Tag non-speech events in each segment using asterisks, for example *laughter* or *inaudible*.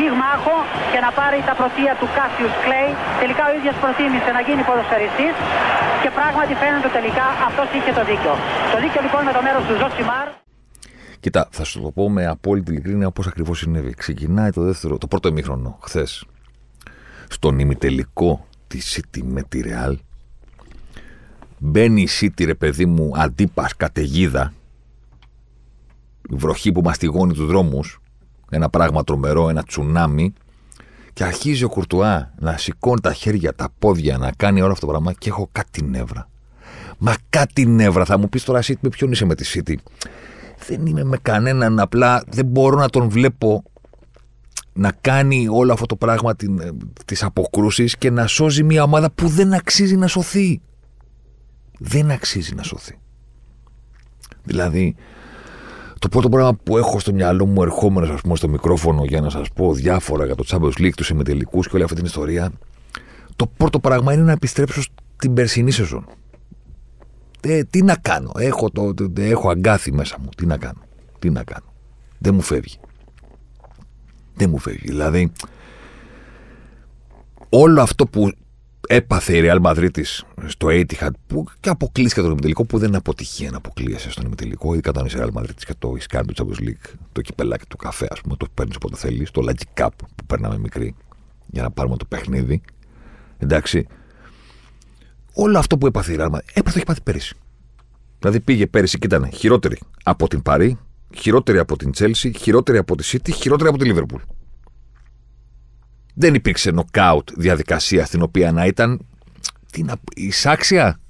πυγμάχο και να πάρει τα πρωτεία του Κάσιους Κλέη. Τελικά ο ίδιος προτίμησε να γίνει ποδοσφαιριστής και πράγματι φαίνεται τελικά αυτός είχε το δίκιο. Το δίκιο λοιπόν με το μέρος του Ζοσιμάρ. Κοίτα, θα σου το πω με απόλυτη ειλικρίνεια πώς ακριβώς συνέβη. Ξεκινάει το, δεύτερο, το πρώτο ημίχρονο χθες στον ημιτελικό τη City με τη Real. Μπαίνει η City, ρε παιδί μου, αντίπα, καταιγίδα. Η βροχή που μαστιγώνει τους δρόμους. Ένα πράγμα τρομερό, ένα τσουνάμι. Και αρχίζει ο Κουρτουά να σηκώνει τα χέρια, τα πόδια, να κάνει όλο αυτό το πράγμα και έχω κάτι νεύρα. Μα κάτι νεύρα. Θα μου πεις τώρα, City, με ποιον είσαι με τη City. Δεν είμαι με κανέναν, απλά δεν μπορώ να τον βλέπω να κάνει όλο αυτό το πράγμα της αποκρούσεις και να σώζει μια ομάδα που δεν αξίζει να σωθεί. Δεν αξίζει να σωθεί. Δηλαδή, το πρώτο πράγμα που έχω στο μυαλό μου ερχόμενο ας πούμε, στο μικρόφωνο για να σας πω διάφορα για το Champions League, τους συμμετελικού και όλη αυτή την ιστορία, το πρώτο πράγμα είναι να επιστρέψω στην περσινή σεζόν. Ε, τι να κάνω, έχω, το, το, έχω αγκάθι μέσα μου, τι να κάνω, τι να κάνω. Δεν μου φεύγει. Δεν μου φεύγει. Δηλαδή, όλο αυτό που έπαθε η Real Madrid στο Etihad που και αποκλείστηκε τον ημιτελικό που δεν είναι αποτυχία να αποκλείεσαι στον ημιτελικό, ειδικά όταν είσαι Real Madrid και το Iskand του Champions League, το κυπελάκι του καφέ, ας πούμε, το παίρνεις όποτε θέλεις, το Lucky Cup που παίρναμε μικρή για να πάρουμε το παιχνίδι. Εντάξει. Όλο αυτό που έπαθε η Real Madrid, έπαθε το έχει πάθει πέρυσι. Δηλαδή πήγε πέρυσι και ήταν χειρότερη από την Παρή, χειρότερη από την Chelsea, χειρότερη από τη City, χειρότερη από τη Liverpool. Δεν υπήρξε νοκάουτ διαδικασία στην οποία να ήταν την εισάξια.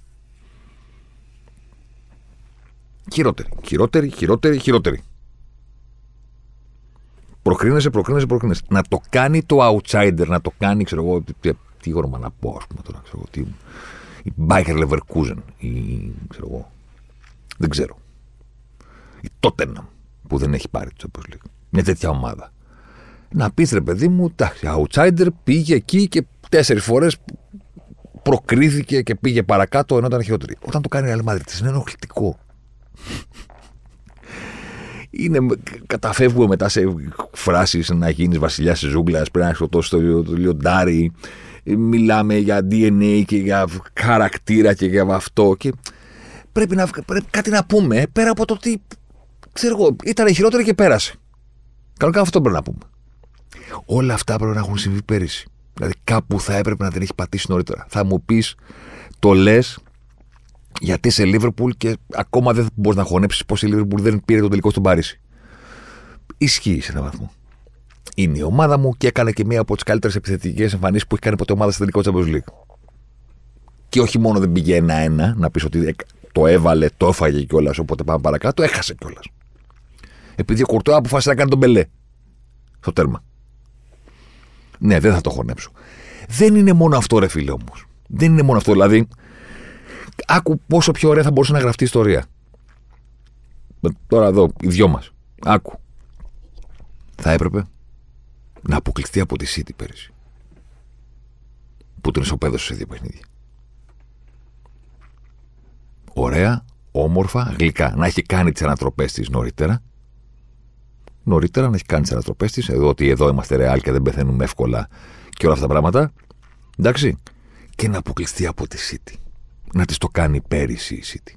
Χειρότερη, χειρότερη, χειρότερη, χειρότερη. Προκρίνεσαι, προκρίνεσαι, προκρίνεσαι. Να το κάνει το outsider, να το κάνει, ξέρω εγώ, τι, τι γόρμα να πω, ας πούμε τώρα, ξέρω εγώ, τι, η Bayer Leverkusen, η, ξέρω εγώ, δεν ξέρω. Η Tottenham, που δεν έχει πάρει το Champions League. Μια τέτοια ομάδα να πεις ρε παιδί μου, τα outsider πήγε εκεί και τέσσερις φορές προκρίθηκε και πήγε παρακάτω ενώ ήταν χειρότερη. Όταν το κάνει η Real είναι ενοχλητικό. Είναι, καταφεύγουμε μετά σε φράσεις να γίνεις βασιλιάς της ζούγκλας, πρέπει να σκοτώσει το, το λιοντάρι. Μιλάμε για DNA και για χαρακτήρα και για αυτό. Και πρέπει, να, πρέπει κάτι να πούμε πέρα από το ότι ξέρω εγώ, ήταν χειρότερη και πέρασε. Κανονικά αυτό πρέπει να πούμε. Όλα αυτά πρέπει να έχουν συμβεί πέρυσι. Δηλαδή κάπου θα έπρεπε να την έχει πατήσει νωρίτερα. Θα μου πεις, το λες γιατί είσαι Λίβερπουλ και ακόμα δεν μπορείς να χωνέψεις πως η Λίβερπουλ δεν πήρε τον τελικό στον Παρίσι. Ισχύει σε έναν βαθμό. Είναι η ομάδα μου και έκανε και μία από τις καλύτερες επιθετικές εμφανίσεις που έχει κάνει ποτέ ομάδα στο τελικό Champions League. Και όχι μόνο δεν πήγε ένα-ένα, να πεις ότι το έβαλε, το έφαγε κιόλας, οπότε πάμε παρακάτω, έχασε κιόλας. Επειδή ο Κουρτουά αποφάσισε να κάνει τον Μπελέ στο τέρμα. Ναι, δεν θα το χωνέψω. Δεν είναι μόνο αυτό, ρε φίλε όμως. Δεν είναι μόνο αυτό. Δηλαδή, άκου πόσο πιο ωραία θα μπορούσε να γραφτεί η ιστορία. Τώρα εδώ, οι δυο μας. Άκου. Θα έπρεπε να αποκλειστεί από τη City πέρυσι. Που την ισοπαίδωσε σε δύο παιχνίδια. Ωραία, όμορφα, γλυκά. Να έχει κάνει τις ανατροπές της νωρίτερα νωρίτερα να έχει κάνει τις ανατροπέ της. Εδώ ότι εδώ είμαστε ρεάλ και δεν πεθαίνουμε εύκολα και όλα αυτά τα πράγματα. Εντάξει. Και να αποκλειστεί από τη City. Να της το κάνει πέρυσι η City.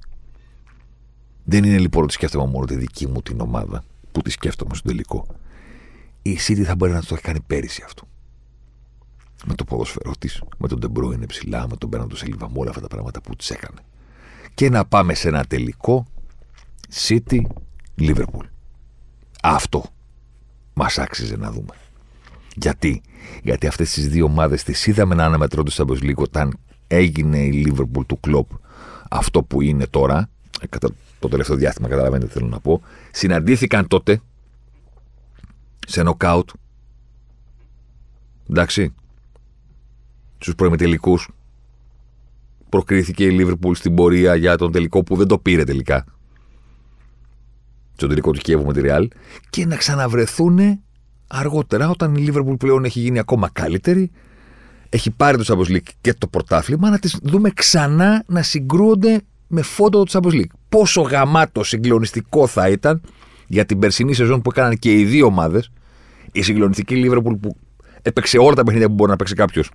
Δεν είναι λοιπόν ότι σκέφτομαι μόνο τη δική μου την ομάδα που τη σκέφτομαι στο τελικό. Η City θα μπορεί να το έχει κάνει πέρυσι αυτό. Με το ποδοσφαιρό της, με τον Ντε Μπρόινε ψηλά, με τον Μπέρναντο Σίλβα, με όλα αυτά τα πράγματα που τη έκανε. Και να πάμε σε ένα τελικό City Liverpool. Αυτό μας άξιζε να δούμε. Γιατί, Γιατί αυτές τις δύο ομάδες τις είδαμε να αναμετρώνται στο Champions League όταν έγινε η Liverpool του Κλοπ αυτό που είναι τώρα. Κατά το τελευταίο διάστημα, καταλαβαίνετε τι θέλω να πω. Συναντήθηκαν τότε σε νοκάουτ. Εντάξει. Στους προημιτελικού. προκρίθηκε η Λίβερπουλ στην πορεία για τον τελικό που δεν το πήρε τελικά. Στον τελικό του Κιέβου με τη Ρεάλ. Και να ξαναβρεθούν αργότερα όταν η Λίβερπουλ πλέον έχει γίνει ακόμα καλύτερη. Έχει πάρει το Champions League και το πρωτάθλημα να τις δούμε ξανά να συγκρούονται με φόντο το Champions League. Πόσο γαμάτο συγκλονιστικό θα ήταν για την περσινή σεζόν που έκαναν και οι δύο ομάδες, η συγκλονιστική Λίβερπουλ που έπαιξε όλα τα παιχνίδια που μπορεί να παίξει κάποιος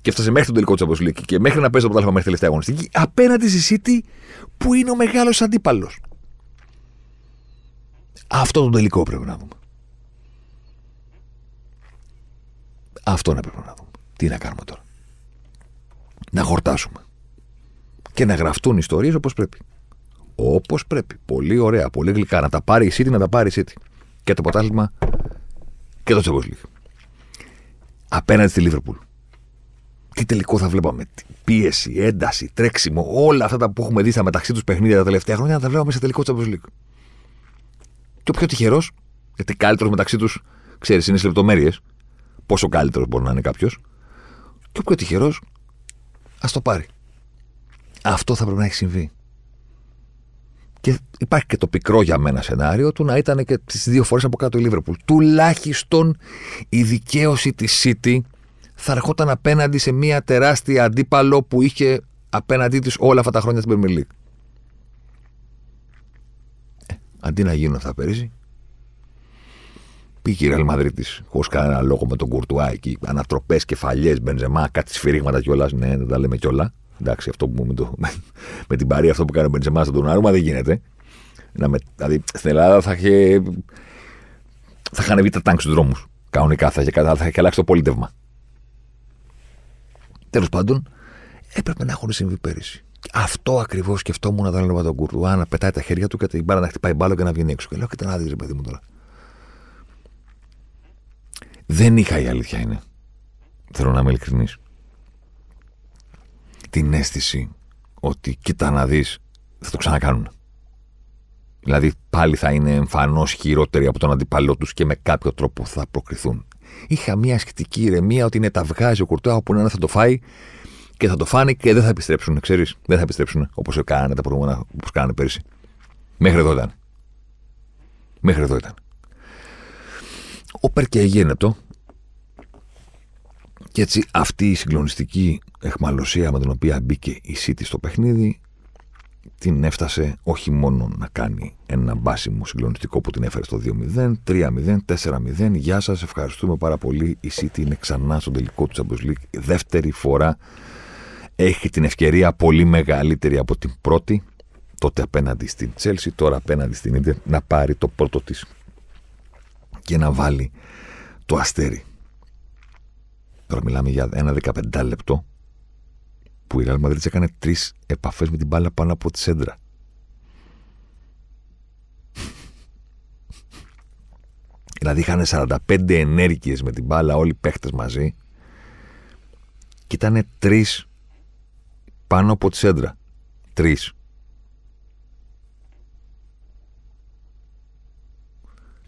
και έφτασε μέχρι τον τελικό τη Champions League και μέχρι να παίζει το πρωτάθλημα μέχρι τελευταία αγωνιστική, απέναντι στη City που είναι ο μεγάλος αντίπαλος. Αυτό το τελικό πρέπει να δούμε. Αυτό να πρέπει να δούμε. Τι να κάνουμε τώρα. Να χορτάσουμε. Και να γραφτούν ιστορίες όπως πρέπει. Όπως πρέπει. Πολύ ωραία, πολύ γλυκά. Να τα πάρει η City, να τα πάρει η City. Και το πρωτάθλημα και το Champions League. Απέναντι στη Liverpool τι τελικό θα βλέπαμε. Πίεση, ένταση, τρέξιμο, όλα αυτά τα που έχουμε δει στα μεταξύ τους παιχνίδια τα τελευταία χρόνια να τα βλέπαμε σε τελικό Champions League. Και ο πιο τυχερός, γιατί καλύτερος μεταξύ τους, ξέρεις, είναι σε λεπτομέρειες, πόσο καλύτερος μπορεί να είναι κάποιος. Και ο πιο τυχερός, ας το πάρει. Αυτό θα πρέπει να έχει συμβεί. Και υπάρχει και το πικρό για μένα σενάριο του να ήταν και τις δύο φορές από κάτω η Λίβερπουλ. Τουλάχιστον η δικαίωση της City θα ερχόταν απέναντι σε μια τεράστια αντίπαλο που είχε απέναντί της όλα αυτά τα χρόνια στην Premier League. Ε, αντί να γίνουν αυτά πέρυσι, πήγε η Ρεάλ Μαδρίτη χωρίς κανένα λόγο με τον Κουρτουά εκεί. Ανατροπές, κεφαλιές, μπενζεμά, κάτι σφυρίγματα κιόλας. Ναι, δεν τα λέμε κιόλα. Εντάξει, αυτό που με, το, με, με την παρία αυτό που κάνει ο Μπενζεμά στον Άρουμα δεν γίνεται. Να με, δηλαδή στην Ελλάδα θα είχε. Θα είχαν βγει τα τάγκ στους δρόμους. Κανονικά θα είχε, θα είχε αλλάξει το πολίτευμα. Τέλος πάντων, έπρεπε να έχουν συμβεί πέρυσι. Αυτό ακριβώς σκεφτόμουν όταν έλεγα τον Κουρτουά να πετάει τα χέρια του και την μπάλα να χτυπάει μπάλο και να βγει έξω. Και λέω: Κοίτα να δεις, παιδί μου τώρα. Δεν είχα η αλήθεια είναι. Θέλω να είμαι ειλικρινής. Την αίσθηση ότι κοίτα να δεις, θα το ξανακάνουν. Δηλαδή πάλι θα είναι εμφανώς χειρότεροι από τον αντίπαλό τους και με κάποιο τρόπο θα προκριθούν. Είχα μια σχετική ηρεμία ότι είναι τα βγάζει ο Κουρτουά όπου να θα το φάει και θα το φάνε και δεν θα επιστρέψουν. Ξέρεις, δεν θα επιστρέψουν όπως κάνανε τα προηγούμενα, όπως κάνανε πέρυσι. Μέχρι εδώ ήταν. Μέχρι εδώ ήταν. Ο Περκέ γίνεται και έτσι αυτή η συγκλονιστική εχμαλωσία με την οποία μπήκε η City στο παιχνίδι την έφτασε όχι μόνο να κάνει ένα μπάσιμο συγκλονιστικό που την έφερε στο 2-0, 3-0, 4-0. Γεια σας, ευχαριστούμε πάρα πολύ. Η City είναι ξανά στο τελικό του Champions League. Δεύτερη φορά έχει την ευκαιρία πολύ μεγαλύτερη από την πρώτη. Τότε απέναντι στην Chelsea, τώρα απέναντι στην Ιντερ να πάρει το πρώτο της και να βάλει το αστέρι. Τώρα μιλάμε για ένα 15 λεπτό που η Real Madrid έκανε τρεις επαφές με την μπάλα πάνω από τη σέντρα. δηλαδή είχαν 45 ενέργειες με την μπάλα όλοι οι παίχτες μαζί και ήταν τρεις πάνω από τη σέντρα. Τρεις.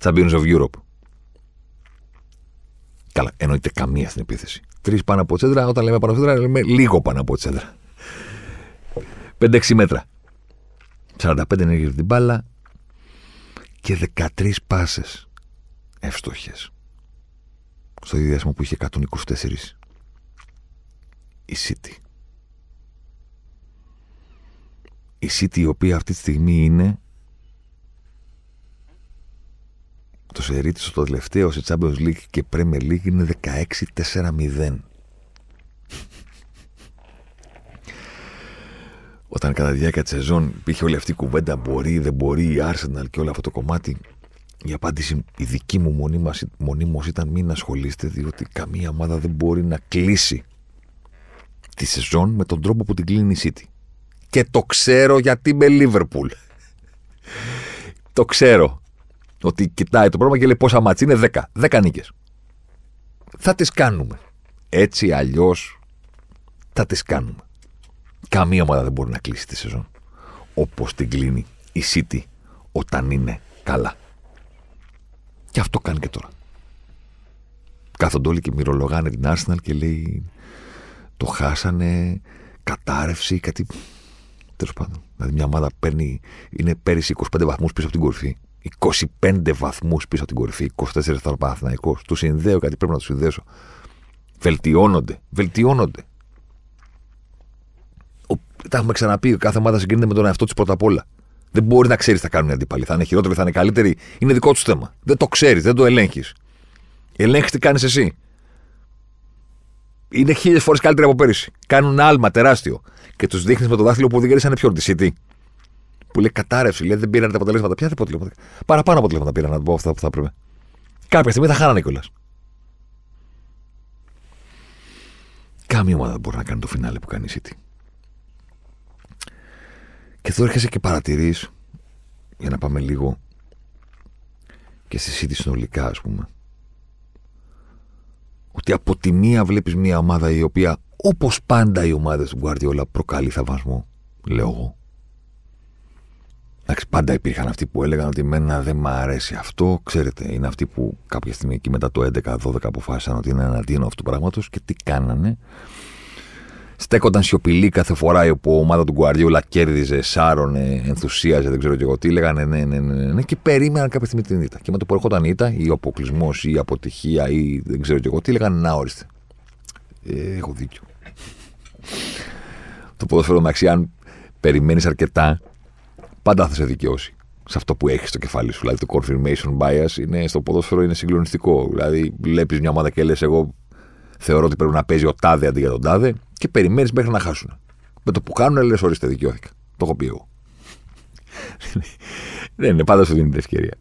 Champions of Europe. Καλά, εννοείται καμία στην επίθεση. Τρεις πάνω από τσέντρα, όταν λέμε πάνω από τσέντρα, λέμε λίγο πάνω από τσέντρα. 5-6 μέτρα. 45 ενέργειε την μπάλα και 13 πάσες εύστοχες. Στο ίδιο διάστημα που είχε 124 η City. Η City η οποία αυτή τη στιγμή είναι Το σερί της το τελευταίο σε Champions League και Premier League είναι 16-4-0. Όταν κατά τη διάρκεια της σεζόν υπήρχε όλη αυτή η κουβέντα μπορεί, δεν μπορεί, η Arsenal και όλο αυτό το κομμάτι, η απάντηση η δική μου μονίμως ήταν μην ασχολείστε διότι καμία ομάδα δεν μπορεί να κλείσει τη σεζόν με τον τρόπο που την κλείνει η City. Και το ξέρω γιατί είμαι Liverpool. το ξέρω ότι κοιτάει το πρόγραμμα και λέει πόσα μάτς είναι 10. 10 νίκες. Θα τις κάνουμε. Έτσι αλλιώς θα τις κάνουμε. Καμία ομάδα δεν μπορεί να κλείσει τη σεζόν όπως την κλείνει η City όταν είναι καλά. Και αυτό κάνει και τώρα. Κάθονται όλοι και μυρολογάνε την Arsenal και λέει το χάσανε, κατάρρευση, κάτι. Τέλος πάντων. Δηλαδή μια ομάδα παίρνει, είναι πέρυσι 25 βαθμούς πίσω από την κορυφή. 25 βαθμούς πίσω από την κορυφή. 24 ήταν ο Παναθηναϊκός. Του συνδέω κάτι πρέπει να του συνδέσω. Βελτιώνονται. Βελτιώνονται. Ο, τα έχουμε ξαναπεί. Κάθε ομάδα συγκρίνεται με τον εαυτό της πρώτα απ' όλα. Δεν μπορεί να ξέρεις τι θα κάνουν οι αντίπαλοι. Θα είναι χειρότεροι, θα είναι καλύτεροι. Είναι δικό τους θέμα. Δεν το ξέρεις, δεν το ελέγχεις. Ελέγχεις τι κάνεις εσύ. Είναι χίλιες φορές καλύτεροι από πέρυσι. Κάνουν άλμα τεράστιο. Και τους δείχνεις με το δάχτυλο που οδηγήσανε ποιον τη City. Που λέει κατάρρευση, λέει δεν πήραν τα αποτελέσματα. Ποια δεν αποτελέσματα. Παραπάνω αποτελέσματα πήραν από αυτά που θα έπρεπε. Κάποια στιγμή θα χάνανε κιόλας. Κάμια ομάδα δεν μπορεί να κάνει το φινάλε που κάνει η City. Και εδώ έρχεσαι και παρατηρείς, για να πάμε λίγο και στη City συνολικά, ας πούμε, ότι από τη μία βλέπεις μια ομάδα η οποία, όπως πάντα οι ομάδες του Guardiola, προκαλεί θαυμασμό, λέω εγώ. Εντάξει, πάντα υπήρχαν αυτοί που έλεγαν ότι εμένα δεν μ' αρέσει αυτό. Ξέρετε, είναι αυτοί που κάποια στιγμή εκεί μετά το 11-12 αποφάσισαν ότι είναι εναντίον αυτού του πράγματος και τι κάνανε. Στέκονταν σιωπηλοί κάθε φορά που η ομάδα του Γκουαριόλα κέρδιζε, σάρωνε, ενθουσίαζε, δεν ξέρω και εγώ τι. Λέγανε ναι, ναι, ναι, ναι, ναι, και περίμεναν κάποια στιγμή την ήττα. Και με το που ερχόταν η ήττα, ή ο αποκλεισμός, ή η αποτυχία, ή δεν ξέρω και εγώ τι, λέγανε να όριστε. Ε, έχω δίκιο. Το ποδοσφαίρο μεταξύ, αν περιμένεις αρκετά, πάντα θα σε δικαιώσει σε αυτό που έχεις στο κεφάλι σου. Δηλαδή το confirmation bias είναι, στο ποδόσφαιρο είναι συγκλονιστικό. Δηλαδή βλέπεις μια ομάδα και λες: Εγώ θεωρώ ότι πρέπει να παίζει ο τάδε αντί για τον τάδε και περιμένεις μέχρι να χάσουν. Με το που κάνουν, λες: Ορίστε, δικαιώθηκα. Το έχω πει εγώ. *laughs* Δεν είναι, πάντα σου δίνει την ευκαιρία.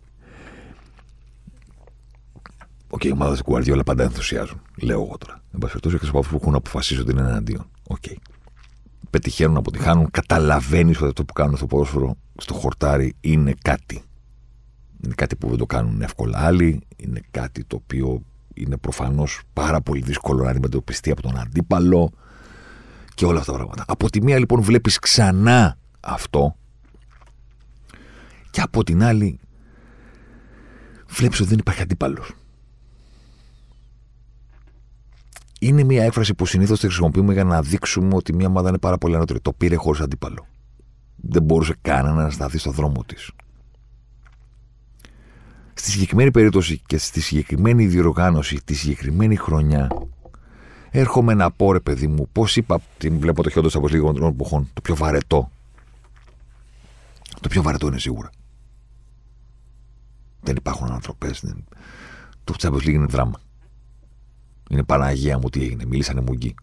Οκέι, okay, ομάδα του όλα πάντα ενθουσιάζουν. Λέω εγώ τώρα. Εν πάση περιπτώσει, εκτός από αυτούς που έχουν αποφασίσει ότι είναι εναντίον. Okay. Okay. Πετυχαίνουν, αποτυχάνουν. Καταλαβαίνεις ότι αυτό που κάνουν στο ποδόσφαιρο, στο χορτάρι, είναι κάτι. Είναι κάτι που δεν το κάνουν εύκολα άλλοι. Είναι κάτι το οποίο είναι προφανώς πάρα πολύ δύσκολο να αντιμετωπιστεί από τον αντίπαλο και όλα αυτά τα πράγματα. Από τη μία λοιπόν βλέπεις ξανά αυτό και από την άλλη βλέπεις ότι δεν υπάρχει αντίπαλος. Είναι μια έκφραση που συνήθως τη χρησιμοποιούμε για να δείξουμε ότι μια ομάδα είναι πάρα πολύ ανώτερη. Το πήρε χωρίς αντίπαλο. Δεν μπορούσε κανένα να σταθεί στο δρόμο της. Στη συγκεκριμένη περίπτωση και στη συγκεκριμένη διοργάνωση, τη συγκεκριμένη χρονιά, έρχομαι να πω ρε παιδί μου, πώς είπα, την βλέπω το χιόντο από λίγο των εποχών, το πιο βαρετό. Το πιο βαρετό είναι σίγουρα. Δεν υπάρχουν ανατροπέ. Δεν... Το Champions League είναι δράμα. Είναι Παναγία μου τι έγινε. Μίλησανε μουγκί.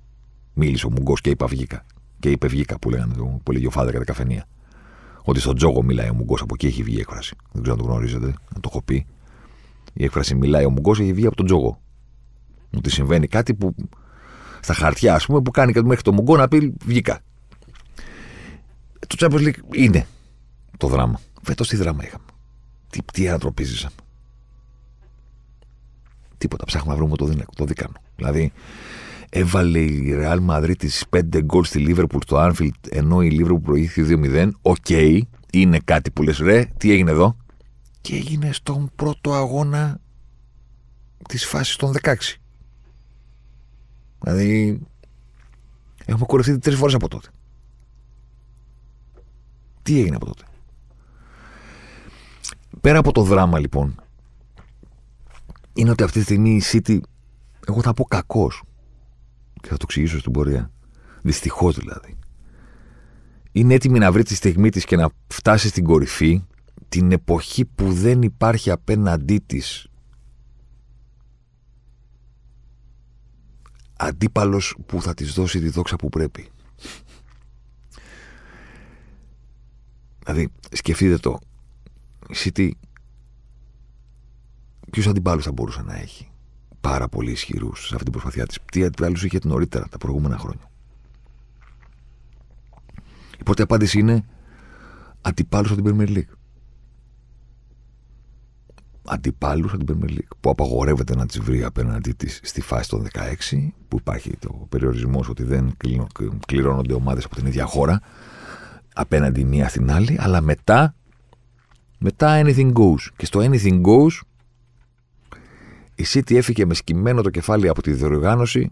Μίλησε ο Μουγκός και είπα βγήκα. Και είπε βγήκα που λέγανε το, που λέγει ο Φάδερ κατά καφενεία. Ότι στον τζόγο μιλάει ο μουγκός, από εκεί έχει βγει η έκφραση. Δεν ξέρω αν το γνωρίζετε, να το έχω πει. Η έκφραση μιλάει ο μουγκός έχει βγει από τον τζόγο. Ότι συμβαίνει κάτι που στα χαρτιά, ας πούμε, που κάνει κάτι μέχρι το μουγκό να πει βγήκα. Το Champions League είναι το δράμα. Φέτος τι δράμα είχαμε. Τι, τι ανατροπή ζήσαμε. Τίποτα. Ψάχνουμε να βρούμε το, δίνεκο, το δίκανο. Δηλαδή, έβαλε η Real Madrid τις 5 γκολ στη Liverpool στο Anfield ενώ η Liverpool προηγήθηκε 2-0. Ok, okay, είναι κάτι που λες, ρε, τι έγινε εδώ; Και έγινε στον πρώτο αγώνα της φάσης των 16. Δηλαδή, έχουμε κορευτεί τρεις φορές από τότε. Τι έγινε από τότε; Πέρα από το δράμα λοιπόν, είναι ότι αυτή τη στιγμή η City, εγώ θα πω κακός. Και θα το εξηγήσω στην πορεία. Δυστυχώς δηλαδή. Είναι έτοιμη να βρει τη στιγμή της και να φτάσει στην κορυφή την εποχή που δεν υπάρχει απέναντί της αντίπαλος που θα της δώσει τη δόξα που πρέπει. Δηλαδή, σκεφτείτε το. Η City ποιου αντιπάλους θα μπορούσε να έχει πάρα πολύ ισχυρούς σε αυτή την προσπαθιά της; Τι αντιπάλους είχε νωρίτερα, τα προηγούμενα χρόνια; Η πρώτη απάντηση είναι αντιπάλους από την Premier League. Αντιπάλους από την Premier League. Που απαγορεύεται να τις βρει απέναντί της στη φάση των 16, που υπάρχει το περιορισμός ότι δεν κληρώνονται ομάδες από την ίδια χώρα απέναντι μία στην άλλη, αλλά μετά, μετά anything goes. Και στο anything goes η City έφυγε με σκυμμένο το κεφάλι από τη διοργάνωση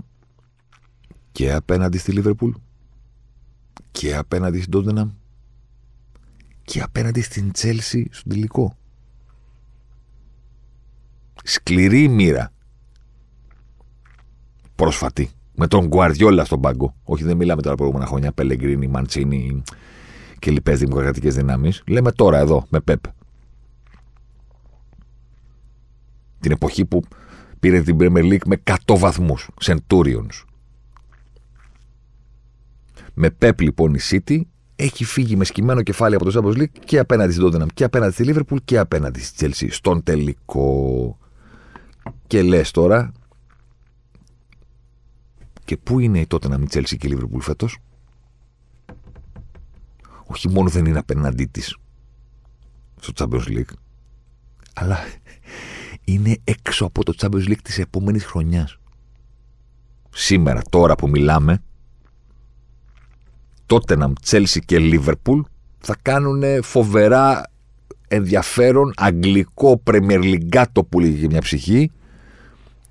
και απέναντι στη Λίβερπουλ και απέναντι στην Τότεναμ και απέναντι στην Τσέλσι στον τελικό. Σκληρή μοίρα. Πρόσφατη. Με τον Γκουαρδιόλα στον πάγκο. Όχι, δεν μιλάμε τώρα προηγούμενα χρόνια. Πελεγκρίνη, Μαντσίνη και λοιπές δημοκρατικές δυνάμεις. Λέμε τώρα εδώ, με Πεπ. Την εποχή που πήρε την Premier League με 100 βαθμούς. Centurions. Με Πεπ λοιπόν η City έχει φύγει με σκυμμένο κεφάλι από το Champions League και απέναντι στην Tottenham και απέναντι στη Liverpool και απέναντι στη Chelsea. Στον τελικό. Και λες τώρα. Και πού είναι η Tottenham, η Chelsea και η Liverpool φέτος; Όχι μόνο δεν είναι απέναντί της στο Champions League, αλλά είναι έξω από το Champions League της επόμενης χρονιάς. Σήμερα, τώρα που μιλάμε, Tottenham, Chelsea και Liverpool θα κάνουν φοβερά ενδιαφέρον αγγλικό Premier League το που λέγει μια ψυχή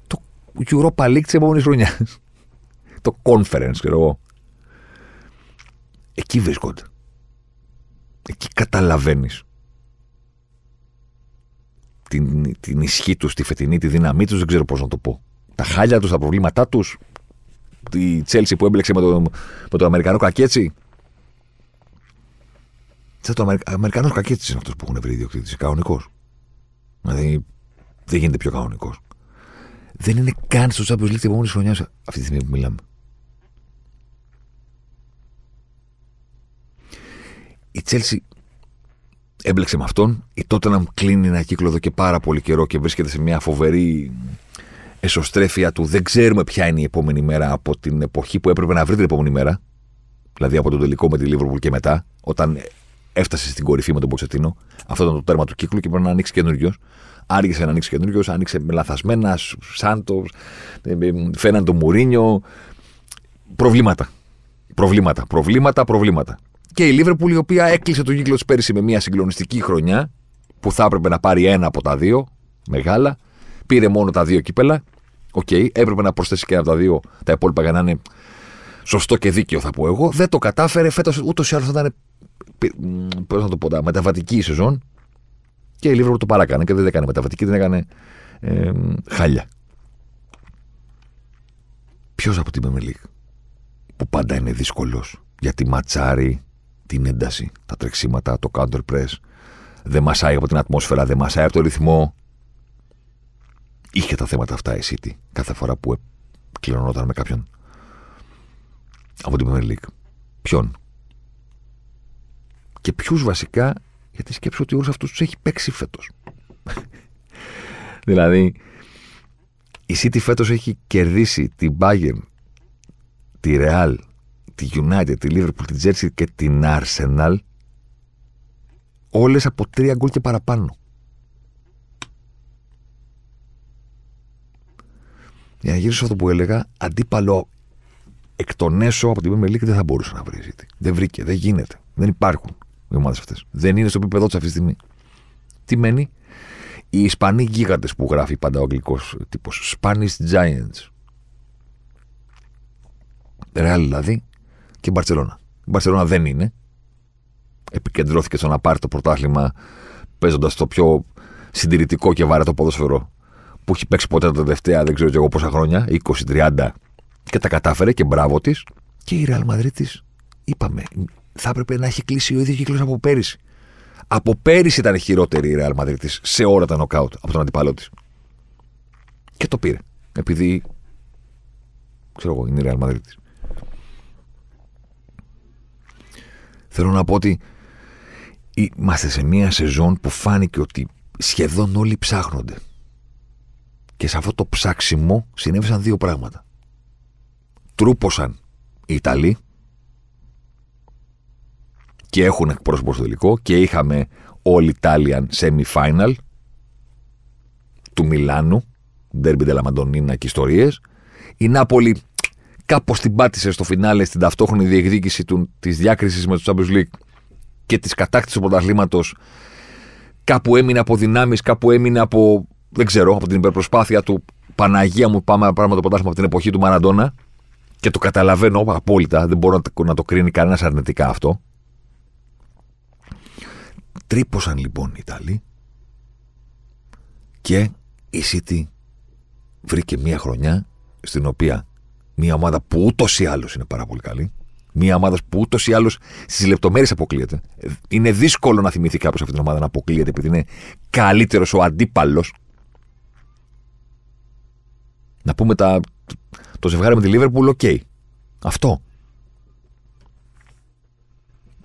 το Europa League της επόμενης χρονιάς. το Conference, ξέρω εγώ. Εκεί βρίσκονται. Εκεί καταλαβαίνεις την, την ισχύ τους, τη φετινή, τη δύναμή τους, δεν ξέρω πώς να το πω. Τα χάλια τους, τα προβλήματά τους. Η Τσέλσι που έμπλεξε με το, με το Αμερικανό κακέτσι. Το Αμερικανός κακέτσι είναι αυτός που έχουν βρει ιδιοκτήτη. Κανονικός. Δηλαδή δεν γίνεται πιο κανονικός. Δεν είναι καν στο Champions League τη επόμενη χρονιά αυτή τη στιγμή που μιλάμε. Η Τσέλσι έμπλεξε με αυτόν. Η να κλείνει ένα κύκλο εδώ και πάρα πολύ καιρό και βρίσκεται σε μια φοβερή εσωστρέφεια του. Δεν ξέρουμε ποια είναι η επόμενη μέρα από την εποχή που έπρεπε να βρει την επόμενη μέρα. Δηλαδή από τον τελικό με τη Λίβροπουλ και μετά, όταν έφτασε στην κορυφή με τον Ποκετίνο. Αυτό ήταν το τέρμα του κύκλου και πρέπει να ανοίξει καινούριο. Άργησε να ανοίξει καινούριο, άνοιξε με λαθασμένα, Σάντος, φέραν το Μουρίνιο. Προβλήματα. Προβλήματα, προβλήματα, προβλήματα. Και η Λίβερπουλ, η οποία έκλεισε τον κύκλο της πέρυσι με μια συγκλονιστική χρονιά, που θα έπρεπε να πάρει ένα από τα δύο, μεγάλα. Πήρε μόνο τα δύο κύπελα. Ok, okay, έπρεπε να προσθέσει και ένα από τα δύο, τα υπόλοιπα για να είναι σωστό και δίκαιο, θα πω εγώ. Δεν το κατάφερε. Φέτος ούτως ή άλλως θα ήταν. Πώς να το πω, μεταβατική σεζόν. Και η Λίβερπουλ το παράκανε και δεν έκανε μεταβατική, δεν έκανε ε, χάλια. Ποιος από την Premier που πάντα είναι δύσκολος γιατί ματσάρει την ένταση, τα τρεξίματα, το counter press. Δεν μασάει από την ατμόσφαιρα, δεν μασάει από το ρυθμό. Είχε τα θέματα αυτά η City κάθε φορά που κληρονόταν με κάποιον από την Premier League. Ποιον; Και ποιους βασικά, γιατί σκέψω ότι όλους αυτούς τους έχει παίξει φέτος. *laughs* δηλαδή, η City φέτος έχει κερδίσει την Bayern, τη Real, τη United, τη Liverpool, τη Jersey και την Arsenal όλες από τρία γκολ και παραπάνω. Για να γυρίσω αυτό που έλεγα, αντίπαλο εκ των έσω από την Premier League δεν θα μπορούσε να βρει. Δεν βρήκε, δεν γίνεται. Δεν υπάρχουν οι ομάδες αυτές. Δεν είναι στο επίπεδο του αυτή τη στιγμή. Τι μένει, οι Ισπανοί γίγαντες που γράφει πάντα ο αγγλικός τύπος. Spanish Giants. Ρεάλ δηλαδή, και η Μπαρσελόνα. Η Μπαρσελόνα δεν είναι. Επικεντρώθηκε στο να πάρει το πρωτάθλημα παίζοντας το πιο συντηρητικό και βαρετό ποδόσφαιρο που έχει παίξει ποτέ τα τελευταία δεν ξέρω εγώ πόσα χρόνια, 20-30, και τα κατάφερε και μπράβο της. Και η Real Madrid της, είπαμε, θα έπρεπε να έχει κλείσει ο ίδιος κύκλος από πέρυσι. Από πέρυσι ήταν χειρότερη η Real Madrid της σε όλα τα νοκάουτ από τον αντιπάλο της. Και το πήρε. Επειδή. ξέρω εγώ, είναι η Real Madrid της. Θέλω να πω ότι είμαστε σε μια σεζόν που φάνηκε ότι σχεδόν όλοι ψάχνονται. Και σε αυτό το ψάξιμο συνέβησαν δύο πράγματα. Τρούπωσαν οι Ιταλοί και έχουν εκπρόσωπο στο τελικό και είχαμε All Italian Semi-Final του Μιλάνου, Derby della Madonnina και ιστορίες. Η Νάπολη κάπως την πάτησε στο φινάλε στην ταυτόχρονη διεκδίκηση τη της διάκρισης με το Champions League και της κατάκτησης του πρωταθλήματος κάπου έμεινε από δυνάμεις, κάπου έμεινε από, δεν ξέρω, από την υπερπροσπάθεια του Παναγία μου πάμε να πάρουμε το πρωτάθλημα από την εποχή του Μαραντόνα και το καταλαβαίνω απόλυτα, δεν μπορώ να το κρίνει κανένας αρνητικά αυτό. Τρύπωσαν λοιπόν οι Ιταλοί και η City βρήκε μια χρονιά στην οποία μια ομάδα που ούτως ή άλλως είναι πάρα πολύ καλή, μια ομάδα που ούτως ή άλλως στις λεπτομέρειες αποκλείεται. Είναι δύσκολο να θυμηθεί κάποιος αυτή την ομάδα να αποκλείεται επειδή είναι καλύτερος ο αντίπαλος. Να πούμε τα, το ζευγάρι με τη Λίβερπουλ, οκ. Αυτό.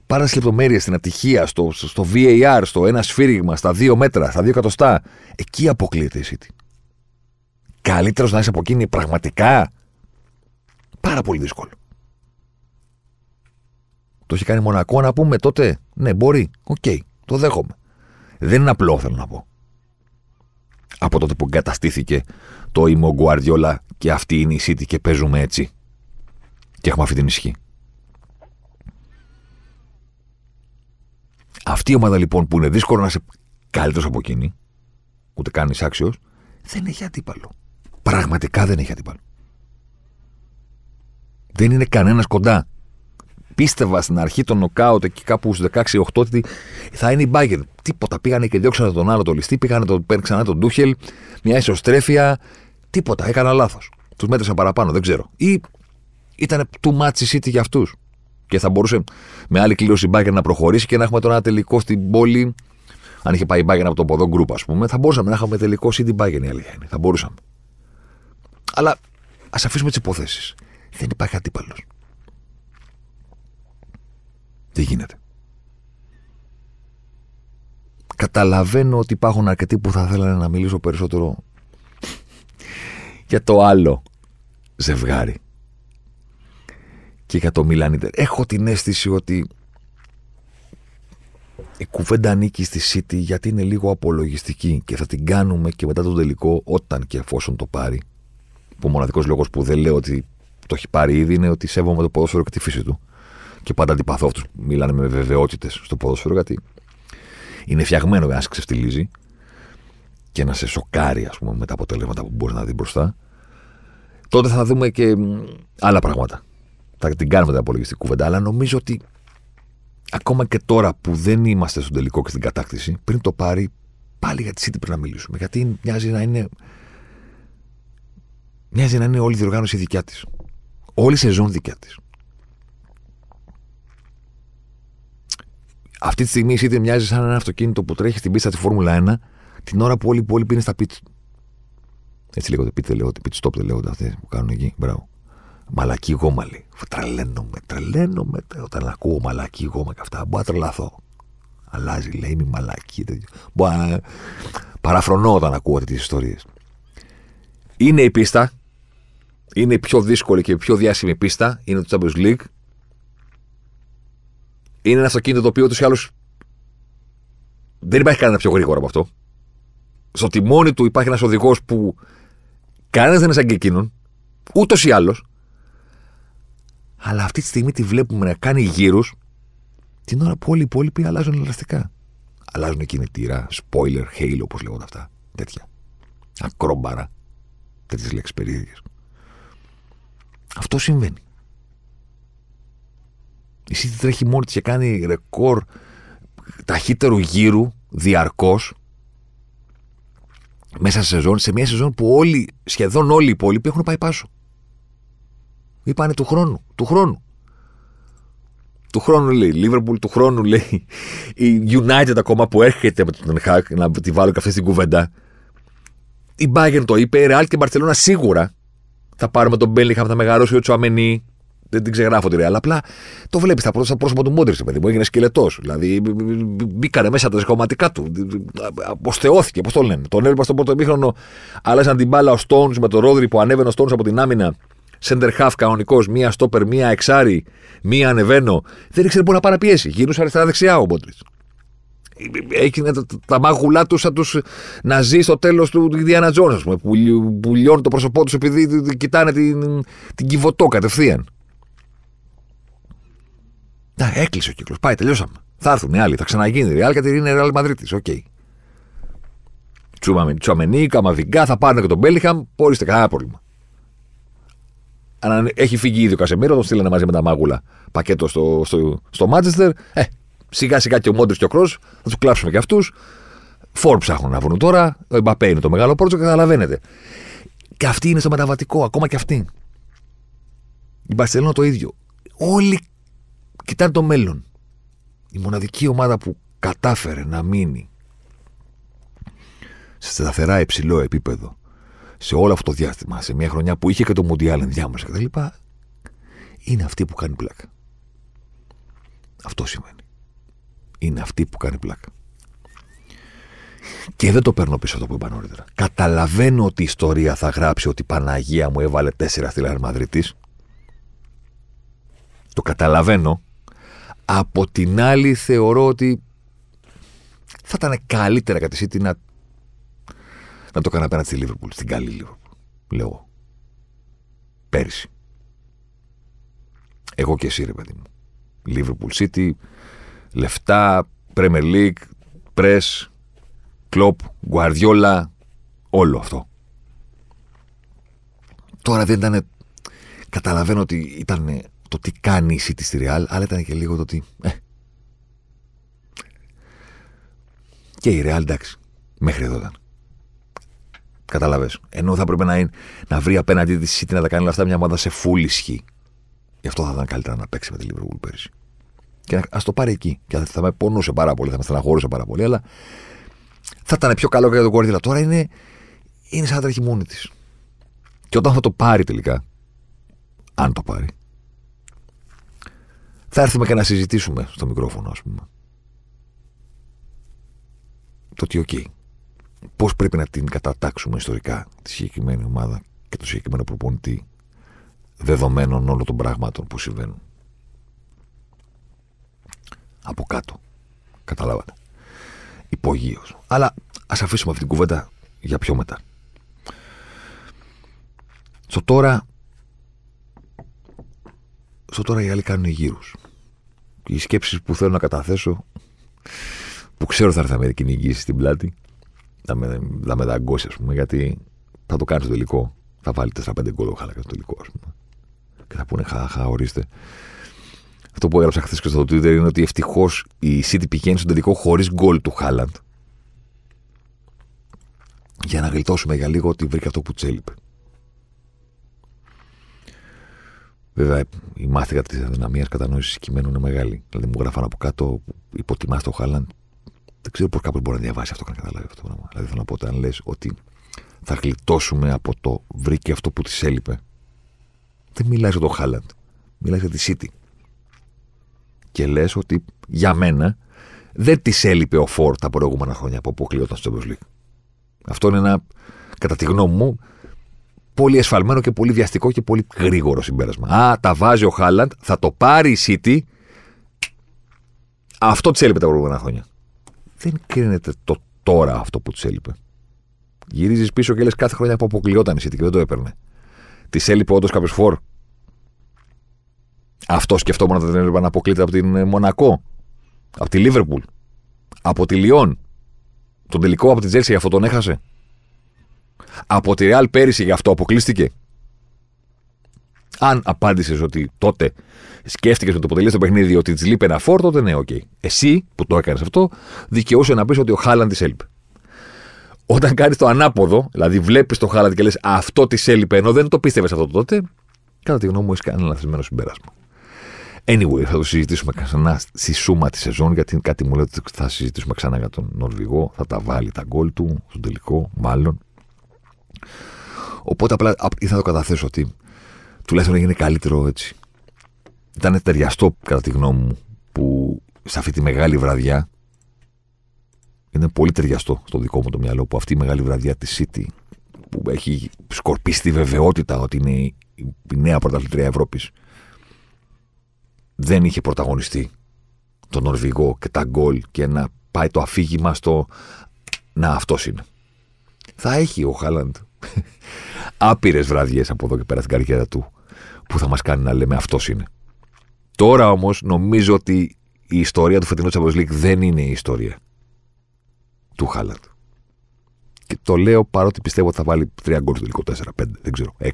Παρά τις λεπτομέρειες, στην ατυχία, στο, στο VAR, στο ένα σφύριγμα, στα δύο μέτρα, στα δύο εκατοστά. Εκεί αποκλείεται η City. Καλύτερος να είσαι από εκείνη πραγματικά. Πάρα πολύ δύσκολο. Το έχει κάνει Μονακό να πούμε τότε; Ναι, μπορεί. Ok, okay, το δέχομαι. Δεν είναι απλό, θέλω να πω. Από τότε που εγκαταστήθηκε ότι είμαι ο Γκουαρδιόλα και αυτή είναι η City και παίζουμε έτσι. Και έχουμε αυτή την ισχύ. Αυτή η ομάδα λοιπόν που είναι δύσκολο να είσαι καλύτερος από εκείνη, ούτε καν άξιος, δεν έχει αντίπαλο. Πραγματικά δεν έχει αντίπαλο. Δεν είναι κανένας κοντά. Πίστευα στην αρχή των νοκάουτ εκεί κάπου στους 16-8 ότι θα είναι η Μπάγκερ. Τίποτα. Πήγανε και διώξανε τον άλλο το ληστή, πήγανε τον, ξανά τον Ντούχελ, μια ισοστρέφεια. Τίποτα. Έκανα λάθος. Τους μέτρησα παραπάνω, δεν ξέρω. Ή ήταν too much city για αυτούς. Και θα μπορούσε με άλλη κλήρωση η Μπάγκερ να προχωρήσει και να έχουμε τώρα ένα τελικό στην πόλη. Αν είχε πάει η Μπάγκερ από το ποδό γκρουπ, ας πούμε, θα μπορούσαμε να έχουμε τελικό City Bayern η αλήθεια είναι. Θα μπορούσαμε. Αλλά ας αφήσουμε τις υποθέσεις. Δεν υπάρχει αντίπαλος. Δεν γίνεται. Καταλαβαίνω ότι υπάρχουν αρκετοί που θα θέλανε να μιλήσω περισσότερο για το άλλο ζευγάρι και για το Μιλάνιτερ. Έχω την αίσθηση ότι η κουβέντα ανήκει στη City γιατί είναι λίγο απολογιστική και θα την κάνουμε και μετά τον τελικό όταν και εφόσον το πάρει. Που ο μοναδικός λόγος που δεν λέω ότι το έχει πάρει ήδη είναι ότι σέβομαι το ποδόσφαιρο και τη φύση του. Και πάντα αντιπαθώ αυτούς που μιλάνε με βεβαιότητες στο ποδόσφαιρο γιατί είναι φτιαγμένο για να σε ξεφτιλίζει και να σε σοκάρει, ας πούμε, με τα αποτελέσματα που μπορείς να δεις μπροστά. Τότε θα δούμε και άλλα πράγματα. Θα την κάνουμε την απολογιστική κουβέντα, αλλά νομίζω ότι ακόμα και τώρα που δεν είμαστε στον τελικό και στην κατάκτηση, πριν το πάρει, πάλι για τη City πρέπει να μιλήσουμε. Γιατί μοιάζει να είναι. Μοιάζει να είναι όλη η διοργάνωση δικιά της. Όλη η σεζόν δικιά της. Αυτή τη στιγμή η City μοιάζεις σαν ένα αυτοκίνητο που τρέχει στην πίστα της Φόρμουλα 1 την ώρα που όλοι οι υπόλοιποι είναι στα πίτ. Έτσι λέγονται πίτ, δεν λέγονται πίτ, stop δεν λέγονται αυτές που κάνουν εκεί. Μπράβο. Μαλακή γόμα λέει. Τρελαίνομαι, τρελαίνομαι όταν ακούω μαλακή γόμα και αυτά. Μπορώ να τρελαθώ. Αλλάζει, λέει, είμαι μαλακή. Μπορώ να... Παραφρονώ όταν ακούω τέτοιε ιστορίες. Είναι η πίστα. Είναι η πιο δύσκολη και η πιο διάσημη πίστα. Είναι το Champions League. Είναι ένα αυτοκίνητο το οποίο ούτως ή άλλως δεν υπάρχει κανένα πιο γρήγορο από αυτό. Στο τιμόνι του υπάρχει ένας οδηγός που κανένας δεν είναι σαν και εκείνον. Ούτως ή άλλως. Αλλά αυτή τη στιγμή τη βλέπουμε να κάνει γύρους την ώρα που όλοι οι υπόλοιποι αλλάζουν ελαστικά. Αλλάζουν κινητήρα, spoiler, halo, όπως λέγονται αυτά. Τέτοια. Ακρόμπαρα. Τέτοιες λέξεις περίεργες. Αυτό συμβαίνει. Η City τρέχει μόνη της και κάνει ρεκόρ ταχύτερου γύρου διαρκώς μέσα σε σεζόν, σε μια σεζόν που όλοι, σχεδόν όλοι οι υπόλοιποι έχουν πάει πάσο. Είπανε του χρόνου. Του χρόνου. Του χρόνου λέει. Λίβερπουλ του χρόνου λέει. Η United ακόμα που έρχεται με τον Χακ, να τη βάλω και αυτή στην κουβέντα. Η Bayern το είπε. Η Real και η Barcelona σίγουρα θα πάρουμε τον Μπέλιχαμ, θα μεγαλώσει ο Τσουαμενί. Δεν την ξεγράφω τη Real. Απλά το βλέπεις στα πρώτα πρόσωπα του Μόντρι, παιδί μου. Έγινε σκελετός. Δηλαδή μπήκανε μέσα τα ζεχωματικά του. Αποστεώθηκε, πώς το λένε. Τον έβλεπα στον πρώτο εμίχρονο. Άλλαζαν την μπάλα ο Στόουν με τον Ρόδρυ που ανέβαινε ο Στόουν από την άμυνα center half κανονικός, μία στόπερ, μία εξάρι, μία ανεβαίνω. Δεν ήξερε πού να παραπιέσει. Γύρουσε αριστερά-δεξιά ο Μπότριτ. Έγινε τα, τα μάγουλά τους σαν τους να ζει στο τέλος του Διάννα Τζόν, ας πούμε, που, που λιώνει το πρόσωπό τους επειδή κοιτάνε την, την κυβωτό κατευθείαν. Να, έκλεισε ο κύκλος. Πάει, τελειώσαμε. Θα έρθουν οι άλλοι, θα ξαναγίνει. Η Real είναι Real Madrid. Οκ. Okay. Τσουαμενί, Καμαβιγκά, θα πάρουν και τον Μπέλιχαμ, χωρίστε κανένα πρόβλημα. Αν έχει φύγει ήδη ο Κασεμίρο, τον στείλανε μαζί με τα μάγουλα πακέτο στο, στο, στο Μάντσεστερ. Ε, σιγά σιγά και ο Μόντρι και ο Κρός θα τους κλάψουμε και αυτούς. Φόρ ψάχνουν να βρουν τώρα. Ο Εμπαπέ είναι το μεγάλο πρώτο, καταλαβαίνετε. Και αυτή είναι στο μεταβατικό, ακόμα και αυτή. Η Μπαρσελόνα το ίδιο. Όλοι κοιτάνε το μέλλον. Η μοναδική ομάδα που κατάφερε να μείνει σε σταθερά υψηλό επίπεδο σε όλο αυτό το διάστημα, σε μια χρονιά που είχε και το Μουντιάλ ενδιάμεσα κτλ., είναι αυτή που κάνει πλάκα. Αυτό σημαίνει. Είναι αυτή που κάνει πλάκα. Και δεν το παίρνω πίσω αυτό που είπα νωρίτερα. Καταλαβαίνω ότι η ιστορία θα γράψει ότι η Παναγία μου έβαλε τέσσερα στη Λαρ Το καταλαβαίνω. Από την άλλη θεωρώ ότι θα ήταν καλύτερα κατά τη να, να το κάνω απέναντι στη Λίβερπουλ, στην καλή Λίβερπουλ. Λέω. Πέρυσι. Εγώ και εσύ, ρε παιδί μου. Liverpool City, λεφτά, Premier League, Press, Κλοπ, Guardiola, όλο αυτό. Τώρα δεν ήταν. Καταλαβαίνω ότι ήταν το τι κάνει η City στη Real, αλλά ήταν και λίγο το τι. Ε. Και η Real εντάξει. Μέχρι εδώ ήταν. Καταλαβες. Ενώ θα πρέπει να, είναι, να βρει απέναντί της City να τα κάνει όλα αυτά μια ομάδα σε full ισχύ. Γι' αυτό θα ήταν καλύτερα να παίξει με τη Liverpool πέρυσι. Και ας το πάρει εκεί. Και θα με πονούσε πάρα πολύ, θα με στεναχώρησε πάρα πολύ, αλλά θα ήταν πιο καλό και για τον Guardiola. Τώρα είναι, είναι σαν να τρέχει μόνη της. Και όταν θα το πάρει τελικά, αν το πάρει, θα έρθουμε και να συζητήσουμε στο μικρόφωνο, ας πούμε. Το ότι, ok, okay, πώς πρέπει να την κατατάξουμε ιστορικά τη συγκεκριμένη ομάδα και το συγκεκριμένο προπονητή δεδομένων όλων των πραγμάτων που συμβαίνουν. Από κάτω. Καταλάβατε. Υπογείως. Αλλά ας αφήσουμε αυτή την κουβέντα για πιο μετά. Στο τώρα. Στο τώρα οι άλλοι κάνουν γύρους. Οι σκέψεις που θέλω να καταθέσω, που ξέρω θα έρθει Αμερική εγγύηση στην πλάτη, θα με, θα με δαγκώσει, ας πούμε, γιατί θα το κάνει στο τελικό. Θα βάλει 4-5 γκολ ο Χάλακας στο τελικό, ας πούμε και θα πούνε χαχά, ορίστε. Αυτό που έγραψα χθες και στο Twitter είναι ότι ευτυχώς η City πηγαίνει στον τελικό χωρίς γκολ του Χάλαντ. Για να γλιτώσουμε για λίγο ότι βρήκε αυτό που τσέλειπε. Βέβαια, η μάθηκα της αδυναμίας κατανόησης κειμένου είναι μεγάλη. Δηλαδή, μου γράφαν από κάτω, υποτιμάς το Χάλαντ. Δεν ξέρω πώς κάποιος μπορεί να διαβάσει αυτό και να καταλάβει αυτό το πράγμα. Δηλαδή, θέλω να πω ότι αν λες ότι θα γλιτώσουμε από το βρήκε αυτό που της έλειπε, δεν μιλάει για το Χάλαντ. Μιλάει για τη City. Και λες ότι για μένα δεν τη έλειπε ο Φόρ τα προηγούμενα χρόνια που αποκλείονταν στο Champions League. Αυτό είναι ένα, κατά τη γνώμη μου, πολύ εσφαλμένο και πολύ βιαστικό και πολύ γρήγορο συμπέρασμα. Α, τα βάζει ο Χάλαντ, θα το πάρει η City. Αυτό τη έλειπε τα προηγούμενα χρόνια. Δεν κρίνεται το τώρα αυτό που τη έλειπε. Γυρίζεις πίσω και λες κάθε χρόνια που αποκλειόταν η City και δεν το έπαιρνε. Τη έλειπε όντως κάποιος φόρ. Αυτό σκεφτόμουν να την να αποκλείται από την ε, Μονακό, από τη Λίβερπουλ, από τη Λιόν. Τον τελικό από την Τσέλσι, αυτό τον έχασε. Από τη Ρεάλ πέρυσι γι' αυτό αποκλείστηκε. Αν απάντησες ότι τότε σκέφτηκες ότι το αποτελεί το παιχνίδι ότι της λείπει ένα φορ, τότε ναι, ok. Okay. Εσύ που το έκανες αυτό, δικαιούσαι να πεις ότι ο Χάλαντ της έλειπε. Όταν κάνεις το ανάποδο, δηλαδή βλέπεις το Χάλαντ και λες αυτό της έλειπε, ενώ δεν το πίστευες αυτό τότε, κατά τη γνώμη μου έχεις κάνει ένα λαθασμένο συμπέρασμα. Anyway, θα το συζητήσουμε ξανά στη σούμα της σεζόν, γιατί κάτι μου λέει ότι θα συζητήσουμε ξανά για τον Νορβηγό. Θα τα βάλει τα γκολ του στον τελικό, μάλλον. Οπότε απλά ήθελα να το καταθέσω ότι τουλάχιστον έγινε καλύτερο έτσι. Ήταν ταιριαστό, κατά τη γνώμη μου, που σε αυτή τη μεγάλη βραδιά είναι πολύ ταιριαστό στο δικό μου το μυαλό που αυτή η μεγάλη βραδιά της City που έχει σκορπίσει τη βεβαιότητα ότι είναι η νέα πρωταθλητρία Ευρώπης δεν είχε πρωταγωνιστεί τον Νορβηγό και τα γκολ και να πάει το αφήγημα στο να αυτός είναι. Θα έχει ο Χάλαντ *laughs* άπειρες βραδιέ από εδώ και πέρα στην καριέρα του που θα μας κάνει να λέμε αυτός είναι. Τώρα όμως νομίζω ότι η ιστορία του φετινού Champions League δεν είναι η ιστορία του Χάλαντ. Και το λέω παρότι πιστεύω ότι θα βάλει τρία γκολ στο τελικό 4-5, δεν ξέρω, 6.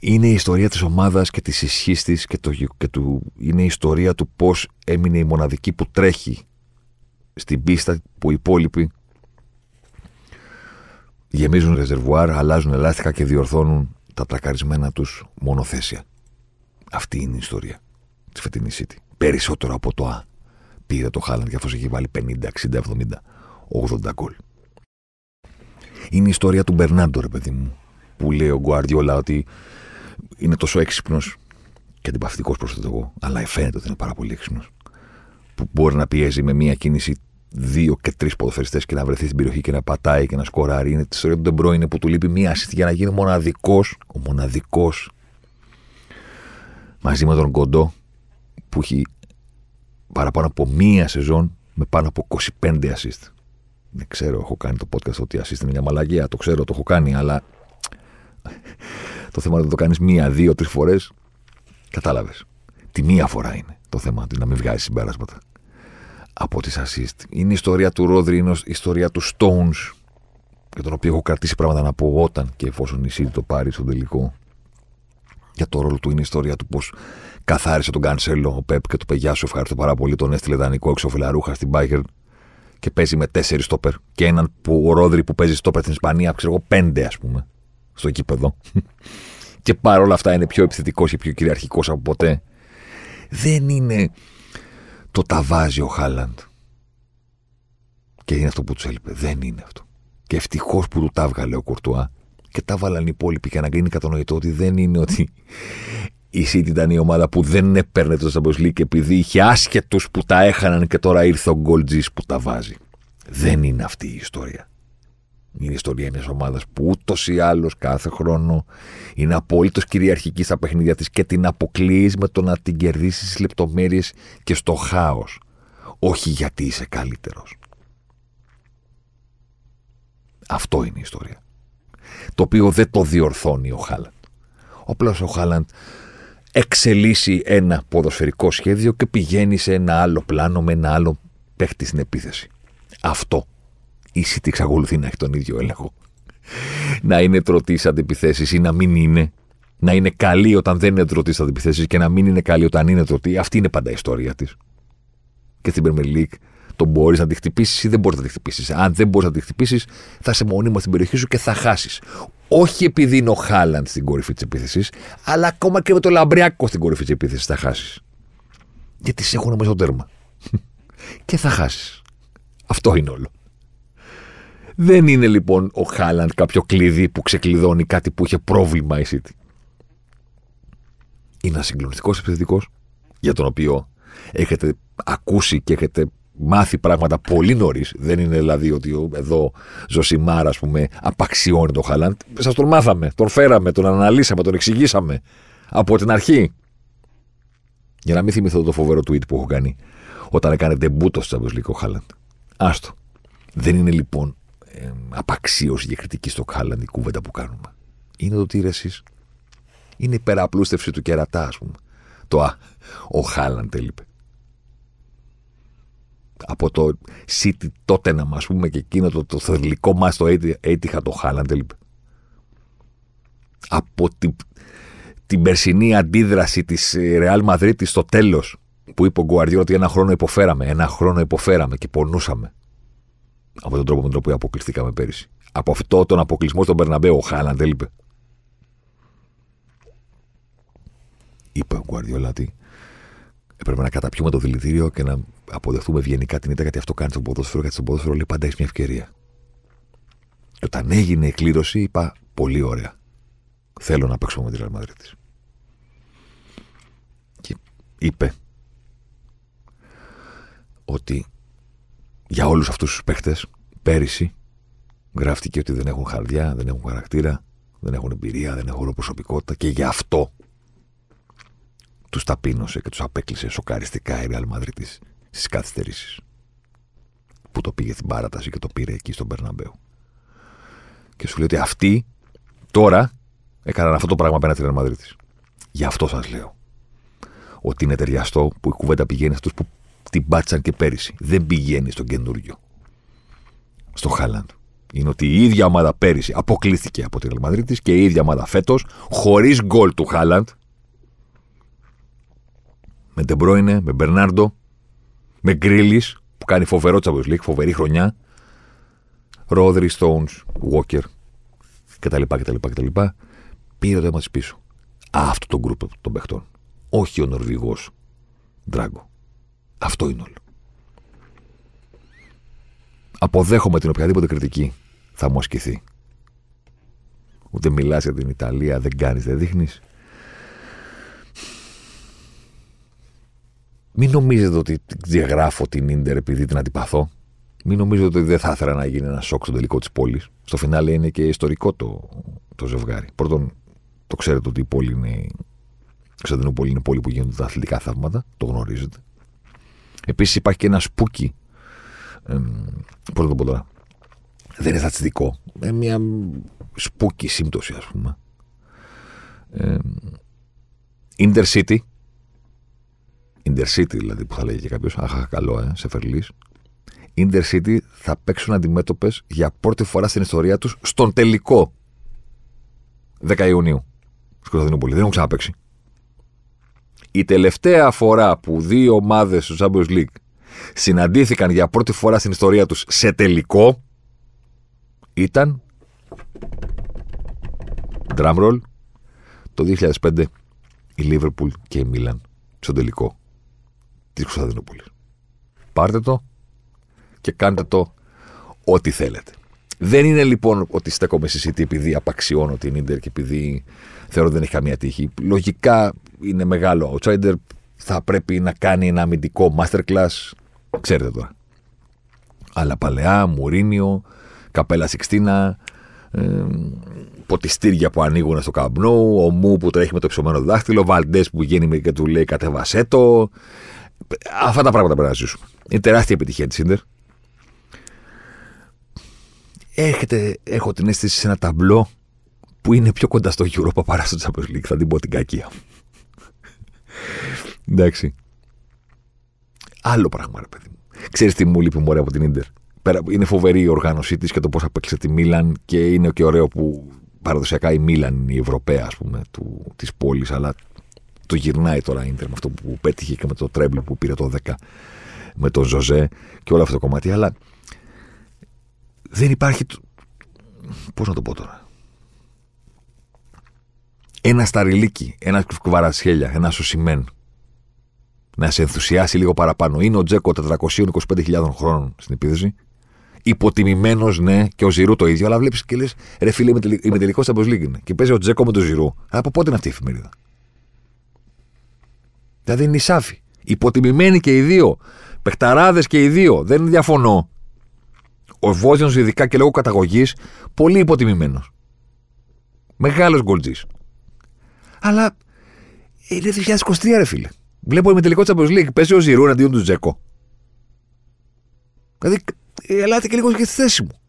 Είναι η ιστορία της ομάδας και της ισχύς της και, το, και του, είναι η ιστορία του πώς έμεινε η μοναδική που τρέχει στην πίστα που οι υπόλοιποι γεμίζουν ρεζερβουάρ, αλλάζουν ελάστικα και διορθώνουν τα τρακαρισμένα τους μονοθέσια. Αυτή είναι η ιστορία της φετινής City. Περισσότερο από το Α. Πήρε το Χάλαντ και αυτός έχει βάλει 50, 60, 70, 80 γκολ. Είναι η ιστορία του Μπερνάντο, ρε παιδί μου, που λέει ο Γκουαρδιόλα ότι είναι τόσο έξυπνος και αντιπαυτικό προ το εγώ, αλλά φαίνεται ότι είναι πάρα πολύ έξυπνος. Που μπορεί να πιέζει με μία κίνηση δύο και τρεις ποδοφεριστέ και να βρεθεί στην περιοχή και να πατάει και να σκοράρει. Είναι της ιστορία του Ντεμπρόινε που του λείπει μία assist για να γίνει μοναδικός, ο μοναδικός μαζί με τον Κοντό που έχει παραπάνω από μία σεζόν με πάνω από 25 assist. Δεν ξέρω, έχω κάνει το podcast ότι assist είναι μια μαλαγία. Το ξέρω, το έχω κάνει, αλλά το θέμα είναι να το κάνεις μία, δύο, τρεις φορές. Κατάλαβες. Τη μία φορά είναι το θέμα του, να μην βγάζει συμπέρασματα από τι assist. Είναι η ιστορία του Ρόδρυ, είναι η ιστορία του Stones, για τον οποίο έχω κρατήσει πράγματα να πω όταν και εφόσον η City το πάρει στο τελικό. Για το ρόλο του είναι η ιστορία του πώς καθάρισε τον Κανσέλο, ο Πεπ και του παιδιά σου. Ευχαριστώ πάρα πολύ. Τον έστειλε δανεικό εξωφιλαρούχα στην Bayern και παίζει με τέσσερις στόπερ. Και έναν που ο Ρόδρυ που παίζει στόπερ στην Ισπανία, ξέρω εγώ, πέντε ας πούμε, στο κήπεδο. *laughs* και παρόλα αυτά είναι πιο επιθετικός και πιο κυριαρχικός από ποτέ. Δεν είναι το ταβάζει ο Χάλαντ. Και είναι αυτό που τους έλειπε. Δεν είναι αυτό. Και ευτυχώς που του τα έβγαλε ο Κουρτουά και τα βάλαν οι υπόλοιποι για να γίνει κατανοητό ότι δεν είναι ότι η City ήταν η ομάδα που δεν έπαιρνε το Champions League επειδή είχε άσχετους που τα έχαναν και τώρα ήρθε ο Γκολτζής που τα βάζει. Δεν είναι αυτή η ιστορία. Είναι η ιστορία μια ομάδας που ούτως ή άλλως κάθε χρόνο είναι απόλυτο κυριαρχική στα παιχνίδια της και την αποκλείεις με το να την κερδίσεις στι λεπτομέρειες και στο χάος. Όχι γιατί είσαι καλύτερος. Αυτό είναι η ιστορία. Το οποίο δεν το διορθώνει ο Χάλαντ. Απλώ ο Χάλαντ εξελίσσει ένα ποδοσφαιρικό σχέδιο και πηγαίνει σε ένα άλλο πλάνο με ένα άλλο παίχτη στην επίθεση. Αυτό. Η City εξακολουθεί να έχει τον ίδιο έλεγχο. να είναι τρωτής αντιπιθέσεις ή να μην είναι. Να είναι καλή όταν δεν είναι τρωτής αντιπιθέσεις και να μην είναι καλή όταν είναι τρωτή. Αυτή είναι πάντα η ιστορία της. Και στην Premier League το μπορείς να τη χτυπήσεις ή δεν μπορείς να τη χτυπήσεις. Αν δεν μπορείς να τη χτυπήσεις, θα είσαι μόνιμα στην περιοχή σου και θα χάσεις. Όχι επειδή είναι ο Χάλαντ στην κορυφή της επίθεσης, αλλά ακόμα και με το Λαμπριακό στην κορυφή της επίθεσης θα χάσεις. Γιατί σε έχουν μέσα στο τέρμα. *laughs* και θα χάσεις. Αυτό είναι όλο. Δεν είναι λοιπόν ο Χάλαντ κάποιο κλειδί που ξεκλειδώνει κάτι που είχε πρόβλημα η City. Είναι ένας συγκλονιστικός επιθετικός για τον οποίο έχετε ακούσει και έχετε μάθει πράγματα πολύ νωρίς. Δεν είναι δηλαδή ότι εδώ Ζωσιμάρα, ας πούμε, απαξιώνει τον Χάλαντ. Σας τον μάθαμε, τον φέραμε, τον αναλύσαμε, τον εξηγήσαμε από την αρχή. Για να μην θυμηθώ το φοβερό tweet που έχω κάνει όταν έκανε ντεμπούτο στο Champions League ο Χάλαντ. Άστο. Δεν είναι λοιπόν ε, απαξίωση και κριτική στο Χάλαντ η κουβέντα που κάνουμε. Είναι το τι εσείς. Είναι υπεραπλούστευση του κερατά, ας πούμε. Το α, ο Χάλαντ έλειπε από το City τότε να μας πούμε και εκείνο το, το θερλικό μας το έτυχα το Χάλαντ από την, την περσινή αντίδραση της Real Madrid στο τέλος που είπε ο Γκουαρδιό ότι ένα χρόνο υποφέραμε ένα χρόνο υποφέραμε και πονούσαμε από τον τρόπο με τον οποίο αποκλειστήκαμε πέρυσι από αυτό τον αποκλεισμό στον Περναμπέο ο Χάλαντ έλειπε είπε ο Γκουαρδιόλα ότι έπρεπε να καταπιούμε το δηλητήριο και να αποδεχτούμε ευγενικά την ήττα γιατί αυτό κάνει στον ποδόσφαιρο. Γιατί στον ποδόσφαιρο λέει πάντα έχεις μια ευκαιρία. Και όταν έγινε η κλήρωση, είπα πολύ ωραία. Θέλω να παίξω με τη Real Madrid. Και είπε ότι για όλους αυτούς τους παίχτες πέρυσι γράφτηκε ότι δεν έχουν χαρδιά, δεν έχουν χαρακτήρα, δεν έχουν εμπειρία, δεν έχουν προσωπικότητα και γι' αυτό τους ταπείνωσε και τους απέκλεισε σοκαριστικά η Real Madrid στις καθυστερήσεις. Που το πήγε στην παράταση και το πήρε εκεί στον Περναμπέου. Και σου λέει ότι αυτοί τώρα έκαναν αυτό το πράγμα απέναντι στην Real Madrid. Γι' αυτό σας λέω. Ότι είναι ταιριαστό που η κουβέντα πηγαίνει αυτούς που την πάτσαν και πέρυσι. Δεν πηγαίνει στον καινούριο. Στο Χάλαντ. είναι ότι η ίδια ομάδα πέρυσι αποκλείστηκε από την Ελμαδρίτη και η ίδια ομάδα φέτος, χωρίς γκολ του Χάλαντ, με Ντεμπρόινε, με Μπερνάρντο, με Γκρίλι, που κάνει φοβερό Champions League, φοβερή χρονιά, Ρόδρυ, Στόουν, Walker κτλ. κτλ, κτλ. Πήρε το αίμα της πίσω. Αυτό το γκρουπ των παιχτών. Όχι ο Νορβηγός Ντράγκο. Αυτό είναι όλο. Αποδέχομαι την οποιαδήποτε κριτική θα μου ασκηθεί. Ούτε μιλάς για την Ιταλία, δεν κάνεις, δεν δείχνεις. Μην νομίζετε ότι διαγράφω την ντερ επειδή την αντιπαθώ. Μην νομίζετε ότι δεν θα ήθελα να γίνει ένα σοκ στο τελικό της πόλης. Στο φινάλε είναι και ιστορικό το, το ζευγάρι. Πρώτον, το ξέρετε ότι η πόλη είναι. Η Κωνσταντινούπολη είναι πόλη που γίνονται τα αθλητικά θαύματα. Το γνωρίζετε. Επίσης υπάρχει και ένα spooky. Ε, Πώς να το πω τώρα. Δεν είναι θαψιδικό. Ε, μια spooky σύμπτωση, ας πούμε. Ε, Inter City. Inter City δηλαδή που θα λέγει και κάποιος. Αχ, καλό, ε, Σεφερλή. Inter City θα παίξουν αντιμέτωπες για πρώτη φορά στην ιστορία τους στον τελικό 10 Ιουνίου. Στην Κωνσταντινούπολη. Δεν έχουν ξαναπέξει. Η τελευταία φορά που δύο ομάδες του Champions League συναντήθηκαν για πρώτη φορά στην ιστορία τους σε τελικό ήταν drumroll το 2005 η Liverpool και η Μίλαν στο τελικό της Κωνσταντινούπολης. Πάρτε το και κάντε το ό,τι θέλετε. Δεν είναι λοιπόν ότι στέκομαι στη City επειδή απαξιώνω την Ίντερ και επειδή θεωρώ ότι δεν έχει καμία τύχη. Λογικά είναι μεγάλο outsider. Θα πρέπει να κάνει ένα αμυντικό masterclass. Ξέρετε τώρα. Αλλά παλαιά, Μουρίνιο, Καπέλα Σιξτίνα, ε, ποτιστήρια που ανοίγουν στο καμπνό, ο Μου που τρέχει με το ψωμένο δάχτυλο, Βαλντές που βγαίνει και του λέει κατεβασέ το. Αυτά τα πράγματα πρέπει να ζήσουμε. Είναι τεράστια επιτυχία της Ίντερ. Έρχεται, έχω την αίσθηση σε ένα ταμπλό που είναι πιο κοντά στο Europa παρά στο Champions League. Θα την πω την κακία. Εντάξει. Άλλο πράγμα, ρε παιδί μου. Ξέρεις τι μου λείπει μου από την ντερ. Είναι φοβερή η οργάνωσή της και το πώς απέκλεισε τη Μίλαν και είναι και ωραίο που παραδοσιακά η Μίλαν είναι η Ευρωπαία, ας πούμε, της πόλης, αλλά το γυρνάει τώρα η Ιντερ με αυτό που πέτυχε και με το treble που πήρε το 10 με τον Ζωζέ και όλο αυτό το κομμάτι. Αλλά δεν υπάρχει. Πώς να το πω τώρα; Ένα σταριλίκι, ένα Κβαρατσχέλια, ένα Οσιμέν να σε ενθουσιάσει λίγο παραπάνω. Είναι ο Τζέκο 425.000 χρονών στην επίθεση. Υποτιμημένος, ναι, και ο Ζηρού το ίδιο, αλλά βλέπεις και λες, ρε φίλε, είμαι τελικός Champions League. Και παίζει ο Τζέκο με τον Ζηρού. Από πότε είναι αυτή η εφημερίδα; Δηλαδή είναι η Σάφη. Υποτιμημένοι και οι δύο. Πεχταράδε και οι δύο. Δεν διαφωνώ. Ο Βόζιος, ειδικά και λόγω καταγωγής, πολύ υποτιμημένος. Μεγάλος γκολτζής. Αλλά είναι 2023, ρε φίλε. Βλέπω με τελικό Champions League. Παίζει ο Ζηρού αντίον του Τζέκο. Δηλαδή, ελάτε και λίγο στη θέση μου.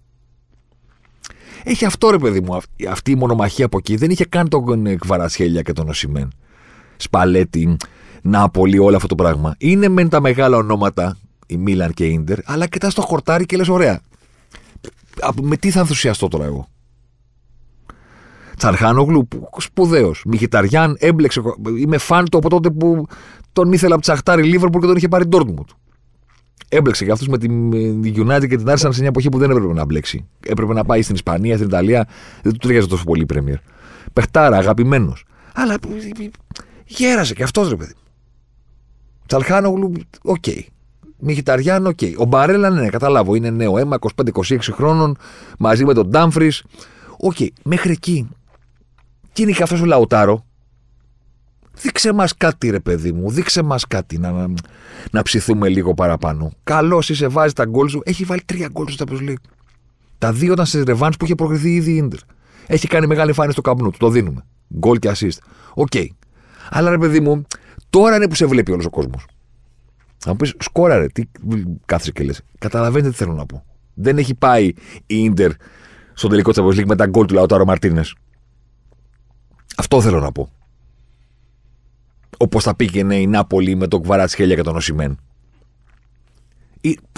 Έχει αυτό ρε παιδί μου, αυτή η μονομαχία από εκεί. Δεν είχε καν τον Κβαρασχέλια και τον Οσημέν. Σπαλέτη, Νάπολη, όλο αυτό το πράγμα. Είναι μεν τα μεγάλα ονόματα, η Μίλαν και η Ίντερ, αλλά κοιτάς το χορτάρι και λες: Ωραία. Με τι θα ενθουσιαστώ τώρα εγώ; Τσαρχάνογλου, σπουδαίος. Μιχιταριάν, έμπλεξε. Είμαι φαν του από τότε που τον ήθελα από Τσαχτάρ η Λίβερπουλ και τον είχε πάρει Ντόρκμουντ. Έμπλεξε και αυτούς με την United και την Arsenal σε μια εποχή που δεν έπρεπε να μπλέξει. Έπρεπε να πάει στην Ισπανία, στην Ιταλία. Δεν του ταιριάζει τόσο πολύ η Πρέμιερ. Παιχτάρα, αγαπημένος. Αλλά γέρασε και αυτός ρε παιδί. Τσαλχάνογλου, οκ. Okay. Μχιταριάν, οκ. Okay. Ο Μπαρέλα, ναι, καταλάβω, είναι νέο αίμα, 25-26 χρόνων, μαζί με τον Ντάμφρις. Οκ. Okay. Μέχρι εκεί και είναι και αυτός ο Λαουτάρο. Δείξε μας κάτι, ρε παιδί μου. Δείξε μας κάτι να, να, να ψηθούμε λίγο παραπάνω. Καλός είσαι, βάζεις τα γκολ σου. Έχει βάλει τρία γκολ στο Champions League. Τα δύο ήταν στις ρεβάν που είχε προκριθεί ήδη η Ιντερ. Έχει κάνει μεγάλη εμφάνιση στο Καμπ Νόου του. Το δίνουμε. Γκολ και assist. Οκ. Okay. Αλλά ρε παιδί μου, τώρα είναι που σε βλέπει όλος ο κόσμος. Θα μου πει, σκόραρε, τι κάθεσαι και λες. Καταλαβαίνετε τι θέλω να πω. Δεν έχει πάει η Ιντερ στο τελικό Champions League με τα γκολ του Λαουτάρο Μαρτίνες. Αυτό θέλω να πω. Όπως θα πήγαινε η Νάπολη με τον Χέλια και τον Οσημέν.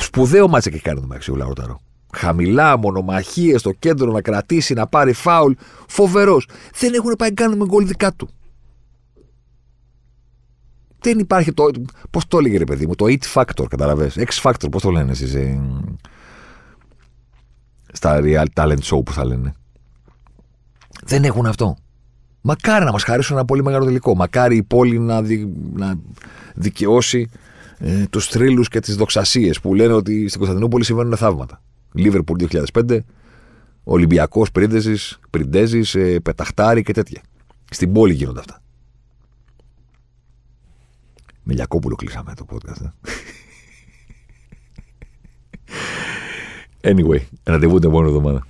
Σπουδαίο μάτσα και κάνει το μεταξύ ο Λαουταρό. χαμηλά, μονομαχίες στο κέντρο να κρατήσει, να πάρει φάουλ. Φοβερός. Δεν έχουν πάει καν με γκολ δικά του. Δεν υπάρχει το. Πώς το έλεγε ρε παιδί μου, το It Factor, καταλαβέ. X Factor, πώς το λένε εσείς. Ε, στα Real Talent Show που θα λένε. Δεν έχουν αυτό. Μακάρι να μας χαρίσουν ένα πολύ μεγάλο τελικό. Μακάρι η πόλη να, δι, να δικαιώσει ε, τους θρύλους και τις δοξασίες που λένε ότι στην Κωνσταντινούπολη συμβαίνουν θαύματα. Λίβερπουλ 2005, Ολυμπιακός Πριντέζης, ε, Πεταχτάρι και τέτοια. Στην πόλη γίνονται αυτά. Με Λιακόπουλο κλείσαμε το podcast. Ε. *laughs* anyway, ραντεβού την επόμενη εβδομάδα.